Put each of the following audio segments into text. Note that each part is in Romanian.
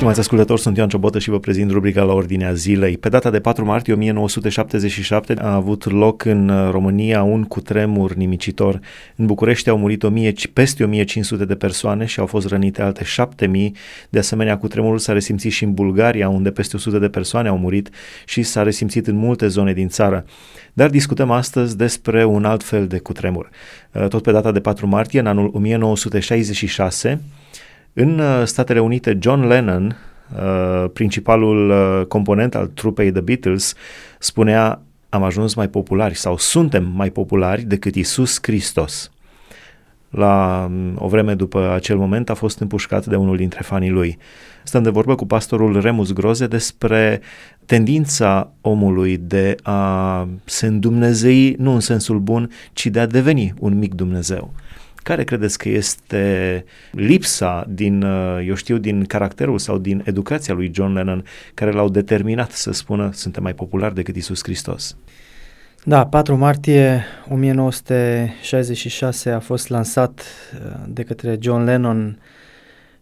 Stimați ascultători, sunt Ioan Ciobotă și vă prezint rubrica la ordinea zilei. Pe data de 4 martie 1977 a avut loc în România un cutremur nimicitor. În București au murit 1000, peste 1500 de persoane și au fost rănite alte 7000. De asemenea, cutremurul s-a resimțit și în Bulgaria, unde peste 100 de persoane au murit și s-a resimțit în multe zone din țară. Dar discutăm astăzi despre un alt fel de cutremur. Tot pe data de 4 martie, în anul 1966, în uh, Statele Unite, John Lennon, uh, principalul uh, component al trupei The Beatles, spunea am ajuns mai populari sau suntem mai populari decât Isus Hristos. La um, o vreme după acel moment a fost împușcat de unul dintre fanii lui. Stăm de vorbă cu pastorul Remus Groze despre tendința omului de a se îndumnezei, nu în sensul bun, ci de a deveni un mic Dumnezeu. Care credeți că este lipsa din, uh, eu știu, din caracterul sau din educația lui John Lennon care l-au determinat să spună suntem mai populari decât Isus Hristos? Da, 4 martie 1966 a fost lansat uh, de către John Lennon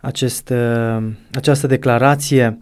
acest, uh, această declarație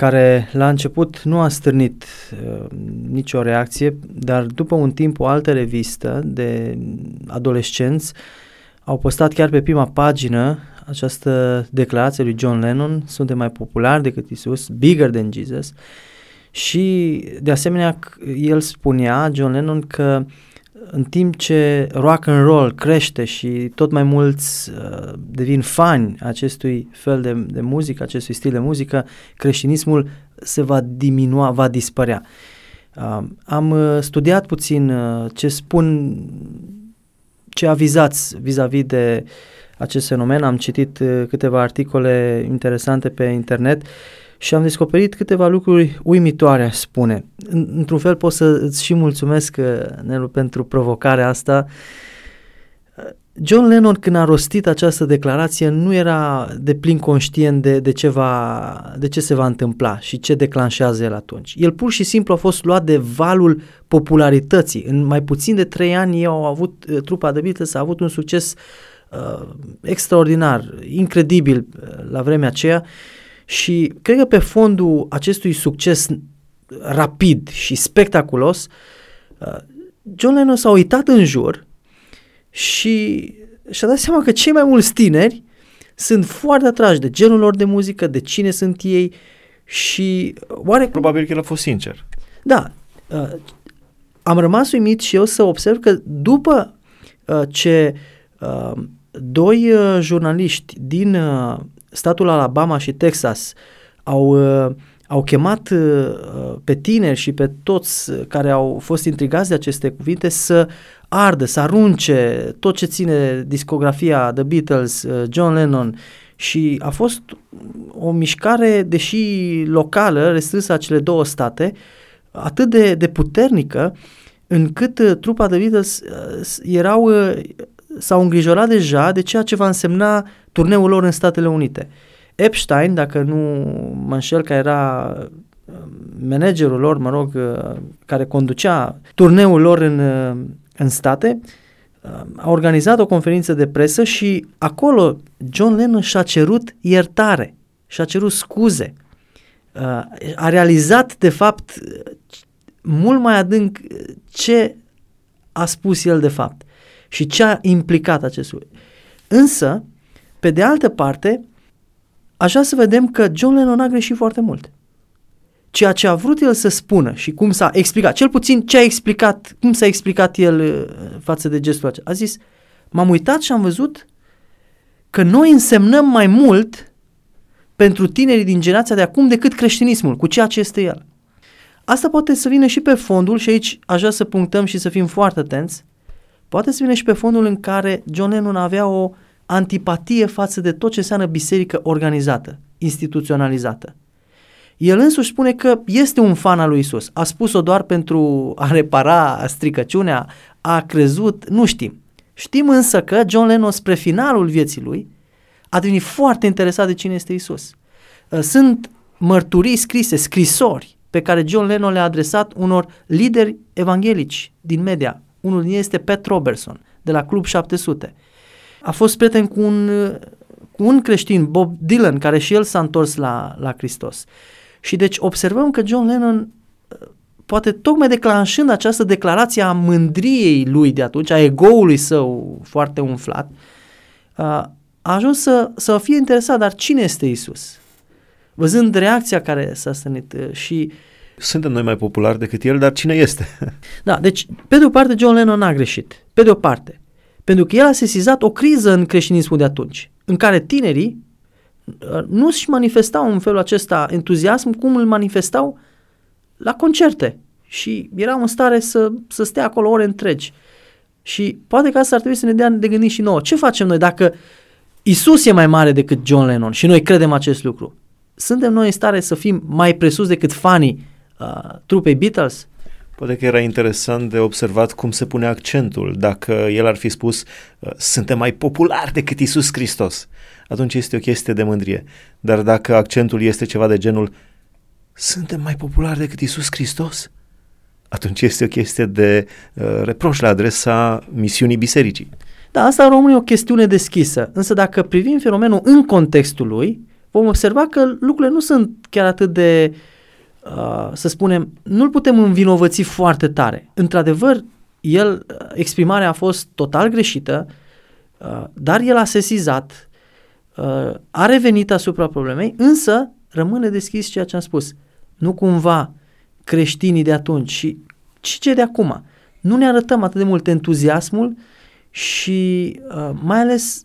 care la început nu a stârnit uh, nicio reacție, dar după un timp o altă revistă de adolescenți au postat chiar pe prima pagină această declarație lui John Lennon, suntem mai populari decât Isus, bigger than Jesus, și de asemenea el spunea, John Lennon, că în timp ce rock and roll crește și tot mai mulți uh, devin fani acestui fel de, de muzică, acestui stil de muzică, creștinismul se va diminua, va dispărea. Uh, am uh, studiat puțin uh, ce spun, ce avizați vis-a-vis de acest fenomen, am citit uh, câteva articole interesante pe internet și am descoperit câteva lucruri uimitoare, aș spune. Într-un fel pot să îți și mulțumesc, uh, Nelu, pentru provocarea asta. John Lennon, când a rostit această declarație, nu era de plin conștient de, de, ce va, de ce se va întâmpla și ce declanșează el atunci. El pur și simplu a fost luat de valul popularității. În mai puțin de trei ani ei au avut, uh, trupa de Beatles a avut un succes uh, extraordinar, incredibil uh, la vremea aceea și cred că pe fondul acestui succes rapid și spectaculos, uh, John Lennon s-a uitat în jur și și-a dat seama că cei mai mulți tineri sunt foarte atrași de genul lor de muzică, de cine sunt ei și oare... Probabil că el a fost sincer. Da. Uh, am rămas uimit și eu să observ că după uh, ce uh, doi uh, jurnaliști din uh, statul Alabama și Texas au, uh, au chemat uh, pe tineri și pe toți care au fost intrigați de aceste cuvinte să ardă, să arunce tot ce ține discografia The Beatles, uh, John Lennon. Și a fost o mișcare, deși locală, restrânsă a cele două state, atât de, de puternică încât trupa The Beatles erau, s-au îngrijorat deja de ceea ce va însemna turneul lor în Statele Unite. Epstein, dacă nu mă înșel, că era uh, managerul lor, mă rog, uh, care conducea turneul lor în, uh, în state, a organizat o conferință de presă și acolo John Lennon și-a cerut iertare, și-a cerut scuze. A realizat, de fapt, mult mai adânc ce a spus el de fapt și ce a implicat acest lucru. Însă, pe de altă parte, așa să vedem că John Lennon a greșit foarte mult. Ceea ce a vrut el să spună și cum s-a explicat, cel puțin ce a explicat, cum s-a explicat el uh, față de gestul acesta. A zis, m-am uitat și am văzut că noi însemnăm mai mult pentru tinerii din generația de acum decât creștinismul, cu ceea ce este el. Asta poate să vină și pe fondul, și aici aș vrea să punctăm și să fim foarte atenți, poate să vină și pe fondul în care John Lennon avea o antipatie față de tot ce înseamnă biserică organizată, instituționalizată. El însuși spune că este un fan al lui Isus. A spus-o doar pentru a repara stricăciunea, a crezut, nu știm. Știm însă că John Lennon spre finalul vieții lui a devenit foarte interesat de cine este Isus. Sunt mărturii scrise, scrisori pe care John Lennon le-a adresat unor lideri evanghelici din media. Unul din ei este Pat Robertson de la Club 700 a fost prieten cu un, un creștin, Bob Dylan, care și el s-a întors la, la Hristos. Și deci observăm că John Lennon uh, poate tocmai declanșând această declarație a mândriei lui de atunci, a egoului său foarte umflat, uh, a ajuns să, să fie interesat, dar cine este Isus? Văzând reacția care s-a stănit uh, și suntem noi mai populari decât el, dar cine este? Da, deci, pe de o parte, John Lennon n-a greșit. Pe de o parte. Pentru că el a sesizat o criză în creștinismul de atunci, în care tinerii uh, nu își manifestau în felul acesta entuziasm cum îl manifestau la concerte și erau în stare să, să stea acolo ore întregi. Și poate că asta ar trebui să ne dea de gândit și nouă. Ce facem noi dacă Isus e mai mare decât John Lennon și noi credem acest lucru? Suntem noi în stare să fim mai presus decât fanii uh, trupei Beatles? Poate că era interesant de observat cum se pune accentul. Dacă el ar fi spus, uh, suntem mai populari decât Isus Hristos, atunci este o chestie de mândrie. Dar dacă accentul este ceva de genul, suntem mai populari decât Isus Hristos, atunci este o chestie de uh, reproș la adresa misiunii bisericii. Da, asta rămâne o chestiune deschisă, însă dacă privim fenomenul în contextul lui, vom observa că lucrurile nu sunt chiar atât de uh, Uh, să spunem, nu-l putem învinovăți foarte tare. Într-adevăr, el, uh, exprimarea a fost total greșită, uh, dar el a sesizat, a revenit asupra problemei, însă rămâne deschis ceea ce am spus. Nu cumva creștinii de atunci și, și ce de acum. Nu ne arătăm atât de mult entuziasmul și mai ales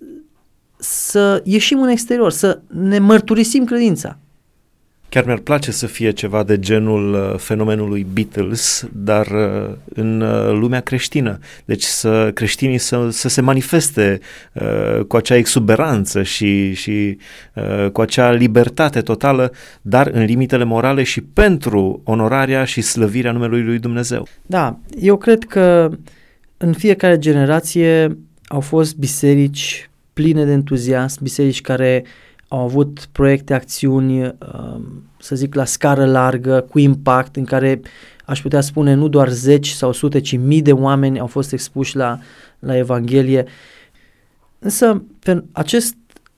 să ieșim în exterior, să ne mărturisim credința. Chiar mi-ar place să fie ceva de genul uh, fenomenului Beatles, dar uh, în uh, lumea creștină. Deci să creștinii să, să se manifeste uh, cu acea exuberanță și, și uh, cu acea libertate totală, dar în limitele morale și pentru onorarea și slăvirea numelui lui Dumnezeu. Da, eu cred că în fiecare generație au fost biserici pline de entuziasm, biserici care uh, au avut proiecte, acțiuni, um, să zic, la scară largă, cu impact, în care aș putea spune nu doar zeci sau sute, ci mii de oameni au fost expuși la, la Evanghelie. Însă, acest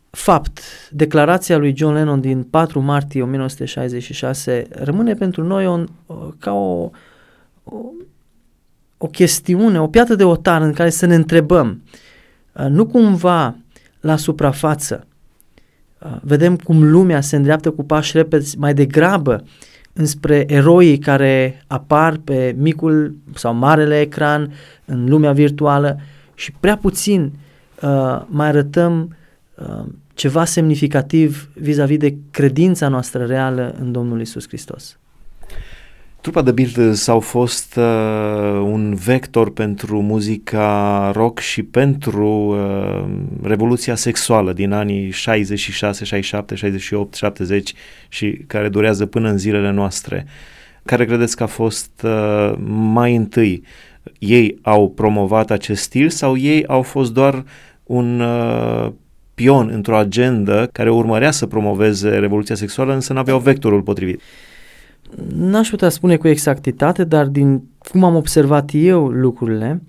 fapt, declarația lui John Lennon din 4 martie 1966, rămâne pentru noi o, ca o, o, o chestiune, o piatră de otar în care să ne întrebăm, uh, nu cumva la suprafață, Uh, vedem cum lumea se îndreaptă cu pași repezi mai degrabă înspre eroii care apar pe micul sau marele ecran în lumea virtuală și prea puțin uh, mai arătăm uh, ceva semnificativ vis-a-vis de credința noastră reală în Domnul Isus Hristos. Trupa de Beatles au fost uh, un vector pentru muzica rock și pentru uh, revoluția sexuală din anii 66, 67, 68, 70 și care durează până în zilele noastre. Care credeți că a fost uh, mai întâi? Ei au promovat acest stil sau ei au fost doar un uh, pion într-o agendă care urmărea să promoveze revoluția sexuală, însă nu aveau vectorul potrivit? N-aș putea spune cu exactitate, dar din cum am observat eu lucrurile,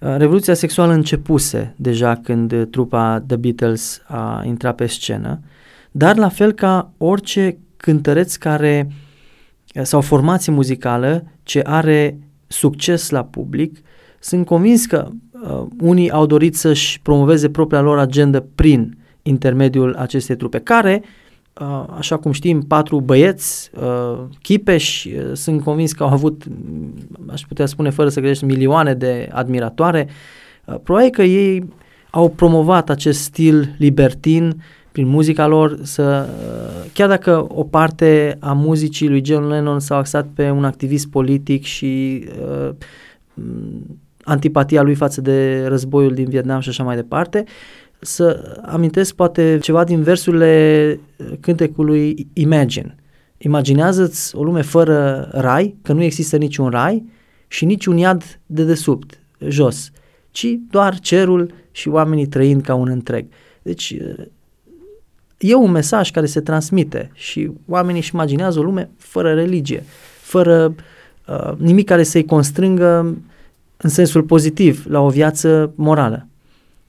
uh, revoluția sexuală începuse deja când trupa The Beatles a intrat pe scenă, dar la fel ca orice cântăreț care uh, sau formație muzicală ce are succes la public, sunt convins că uh, unii au dorit să-și promoveze propria lor agendă prin intermediul acestei trupe, care uh, Uh, așa cum știm, patru băieți, uh, chipeși, uh, sunt convins că au avut, aș putea spune fără să greșești, milioane de admiratoare. Probabil că ei au promovat acest stil libertin prin muzica lor, să, chiar dacă o parte a muzicii lui John Lennon s-au axat pe un activist politic și uh, antipatia lui față de războiul din Vietnam și așa mai departe, să amintesc poate ceva din versurile cântecului Imagine. Imaginează-ți o lume fără rai, că nu există niciun rai și niciun iad de desubt, jos, ci doar cerul și oamenii trăind ca un întreg. Deci e un mesaj care se transmite și oamenii își imaginează o lume fără religie, fără uh, nimic care să-i constrângă în sensul pozitiv la o viață morală.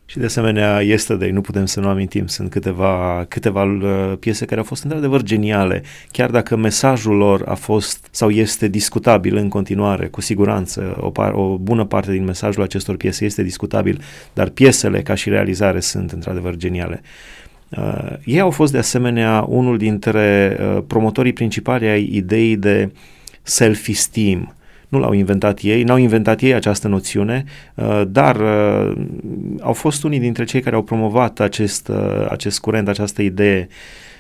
Și de asemenea, Yesterday, nu putem să nu amintim, sunt câteva, câteva uh, piese care au fost într-adevăr geniale, chiar dacă mesajul lor a fost sau este discutabil în continuare, cu siguranță, o, par, o bună parte din mesajul acestor piese este discutabil, dar piesele ca și realizare sunt într-adevăr geniale. Uh, ei au fost de asemenea unul dintre uh, promotorii principali ai ideii de self-esteem, nu l-au inventat ei, n-au inventat ei această noțiune, uh, dar uh, au fost unii dintre cei care au promovat acest, uh, acest curent, această idee.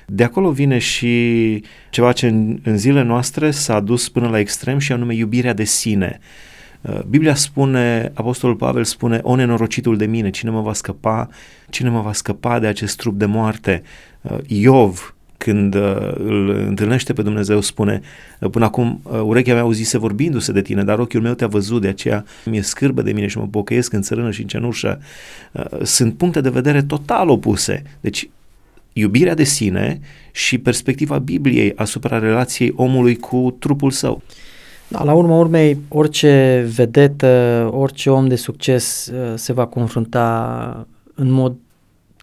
De acolo vine și ceva ce în, în zilele noastre s-a dus până la extrem și anume iubirea de sine. Biblia spune, Apostolul Pavel spune, o nenorocitul de mine, cine mă va scăpa, cine mă va scăpa de acest trup de moarte? Iov, când uh, îl întâlnește pe Dumnezeu, spune, uh, până acum uh, urechea mea auzise vorbindu-se de tine, dar ochiul meu te-a văzut, de aceea mi-e scârbă de mine și mă pocăiesc în țărână și în cenușă. Uh, sunt puncte de vedere total opuse. Deci, iubirea de sine și perspectiva Bibliei asupra relației omului cu trupul său. Da, la urma urmei, orice vedetă, orice om de succes uh, se va confrunta în mod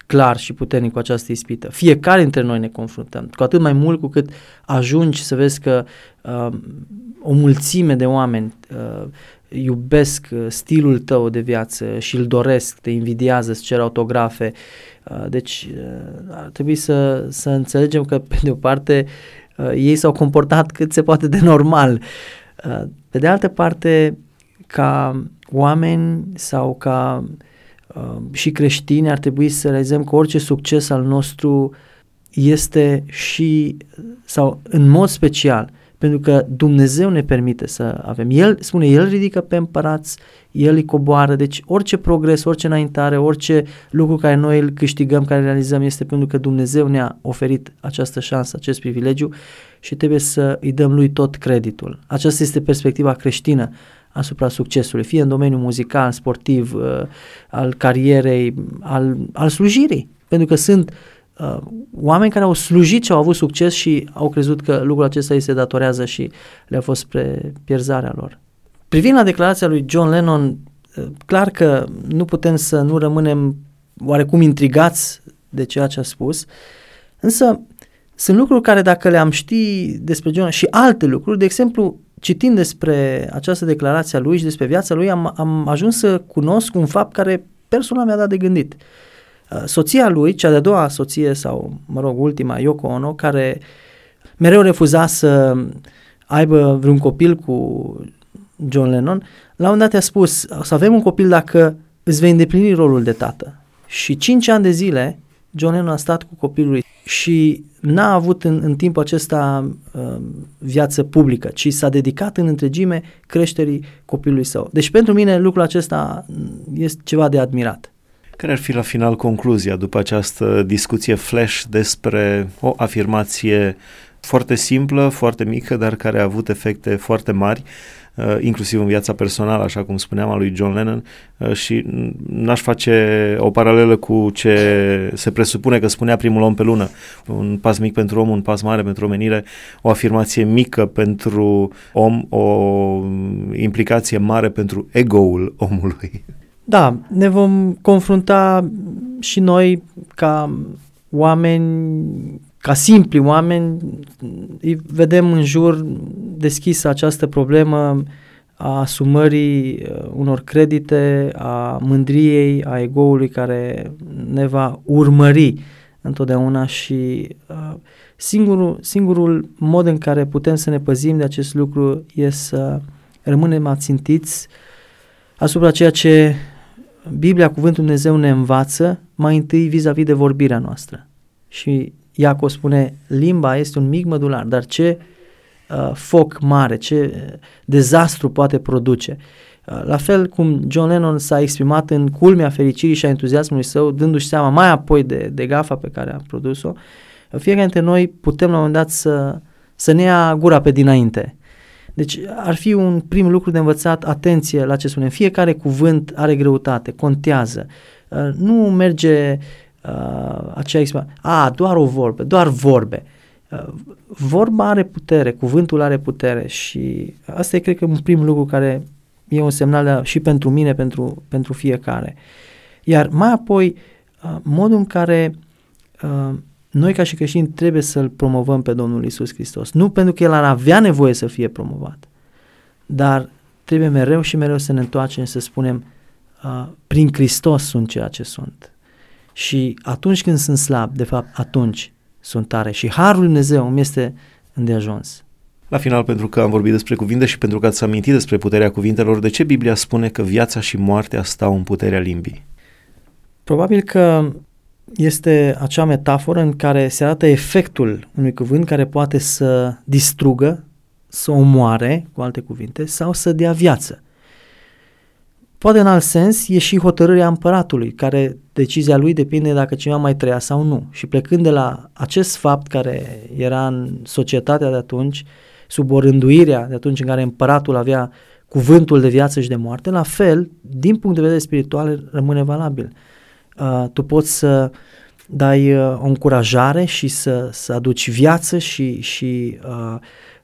clar și puternic cu această ispită. Fiecare dintre noi ne confruntăm, cu atât mai mult cu cât ajungi să vezi că uh, o mulțime de oameni uh, iubesc uh, stilul tău de viață și îl doresc, te invidiază, îți cer autografe. Uh, deci uh, ar trebui să, să înțelegem că, pe de o parte, uh, ei s-au comportat cât se poate de normal. Uh, pe de altă parte, ca oameni sau ca uh, Uh, și creștini ar trebui să realizăm că orice succes al nostru este și, sau în mod special, pentru că Dumnezeu ne permite să avem. El spune, El ridică pe împărați, El îi coboară, deci orice progres, orice înaintare, orice lucru care noi îl câștigăm, care realizăm este pentru că Dumnezeu ne-a oferit această șansă, acest privilegiu și trebuie să îi dăm lui tot creditul. Aceasta este perspectiva creștină asupra succesului, fie în domeniul muzical, sportiv, uh, al carierei, al, al slujirii. Pentru că sunt uh, oameni care au slujit și au avut succes și au crezut că lucrul acesta îi se datorează și le-a fost spre pierzarea lor. Privind la declarația lui John Lennon, uh, clar că nu putem să nu rămânem oarecum intrigați de ceea ce a spus, însă sunt lucruri care dacă le-am ști despre John și alte lucruri, de exemplu, citind despre această declarație a lui și despre viața lui, am, am ajuns să cunosc un fapt care personal mi-a dat de gândit. Uh, soția lui, cea de-a doua soție sau, mă rog, ultima, Yoko Ono, care mereu refuza să aibă vreun copil cu John Lennon, la un dat a spus, să avem un copil dacă îți vei îndeplini rolul de tată. Și cinci ani de zile John Lennon a stat cu copilul lui și n-a avut în, în timpul acesta uh, viață publică, ci s-a dedicat în întregime creșterii copilului său. Deci pentru mine lucrul acesta este ceva de admirat. Care ar fi la final concluzia după această discuție flash despre o afirmație foarte simplă, foarte mică, dar care a avut efecte foarte mari uh, inclusiv în viața personală, așa cum spuneam, a lui John Lennon uh, și n-aș face o paralelă cu ce se presupune că spunea primul om pe lună. Un pas mic pentru om, un pas mare pentru omenire, o afirmație mică pentru om, o implicație mare pentru ego-ul omului. Da, ne vom confrunta și noi ca oameni ca simpli oameni, îi vedem în jur deschisă această problemă a asumării uh, unor credite, a mândriei, a egoului care ne va urmări întotdeauna și uh, singurul, singurul mod în care putem să ne păzim de acest lucru e să rămânem ațintiți asupra ceea ce Biblia, Cuvântul Dumnezeu ne învață mai întâi vis-a-vis de vorbirea noastră. Și Iacob spune, limba este un mic mădular, dar ce uh, foc mare, ce dezastru poate produce. Uh, la fel cum John Lennon s-a exprimat în culmea fericirii și a entuziasmului său, dându-și seama mai apoi de, de gafa pe care a produs-o, fiecare dintre noi putem la un moment dat să, să ne ia gura pe dinainte. Deci ar fi un prim lucru de învățat, atenție la ce spunem. Fiecare cuvânt are greutate, contează. Uh, nu merge uh, acea exprimare. A, doar o vorbe, doar vorbe. Uh, vorba are putere, cuvântul are putere și asta e, cred că, un prim lucru care e un semnal de, și pentru mine, pentru, pentru fiecare. Iar mai apoi, uh, modul în care uh, noi ca și creștini trebuie să-L promovăm pe Domnul Isus Hristos. Nu pentru că El ar avea nevoie să fie promovat, dar trebuie mereu și mereu să ne întoarcem și să spunem uh, prin Hristos sunt ceea ce sunt. Și atunci când sunt slab, de fapt, atunci sunt tare. Și Harul Lui Dumnezeu îmi este îndeajuns. La final, pentru că am vorbit despre cuvinte și pentru că ați amintit despre puterea cuvintelor, de ce Biblia spune că viața și moartea stau în puterea limbii? Probabil că este acea metaforă în care se arată efectul unui cuvânt care poate să distrugă, să omoare, cu alte cuvinte, sau să dea viață. Poate în alt sens e și hotărârea împăratului, care decizia lui depinde dacă cineva mai trăia sau nu. Și plecând de la acest fapt care era în societatea de atunci, sub o rânduirea de atunci în care împăratul avea cuvântul de viață și de moarte, la fel, din punct de vedere spiritual, rămâne valabil. Uh, tu poți să dai uh, o încurajare și să, să aduci viață și, și uh,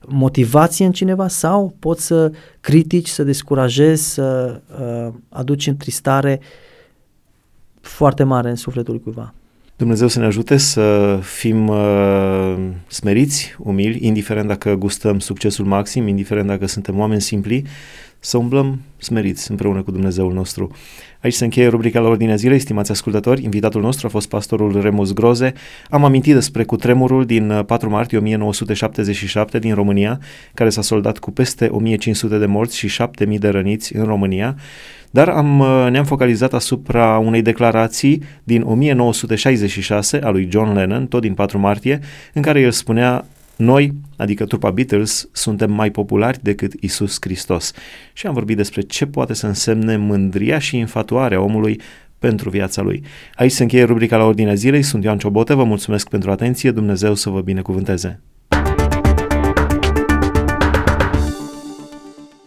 motivație în cineva sau poți să critici, să descurajezi, să uh, aduci întristare foarte mare în sufletul cuiva. Dumnezeu să ne ajute să fim uh, smeriți, umili, indiferent dacă gustăm succesul maxim, indiferent dacă suntem oameni simpli, să umblăm smeriți împreună cu Dumnezeul nostru. Aici se încheie rubrica la ordinea zilei, stimați ascultători. Invitatul nostru a fost pastorul Remus Groze. Am amintit despre cutremurul din 4 uh, martie 1977 din România, care s-a soldat cu peste 1500 de morți și 7000 de răniți în România. Dar am, uh, ne-am focalizat asupra unei declarații din 1966 a lui John Lennon, tot din 4 martie, în care el spunea noi, adică trupa Beatles, suntem mai populari decât Isus Hristos. Și am vorbit despre ce poate să însemne mândria și infatuarea omului pentru viața lui. Aici se încheie rubrica la ordinea zilei, sunt Ioan Ciobotă, vă mulțumesc pentru atenție, Dumnezeu să vă binecuvânteze.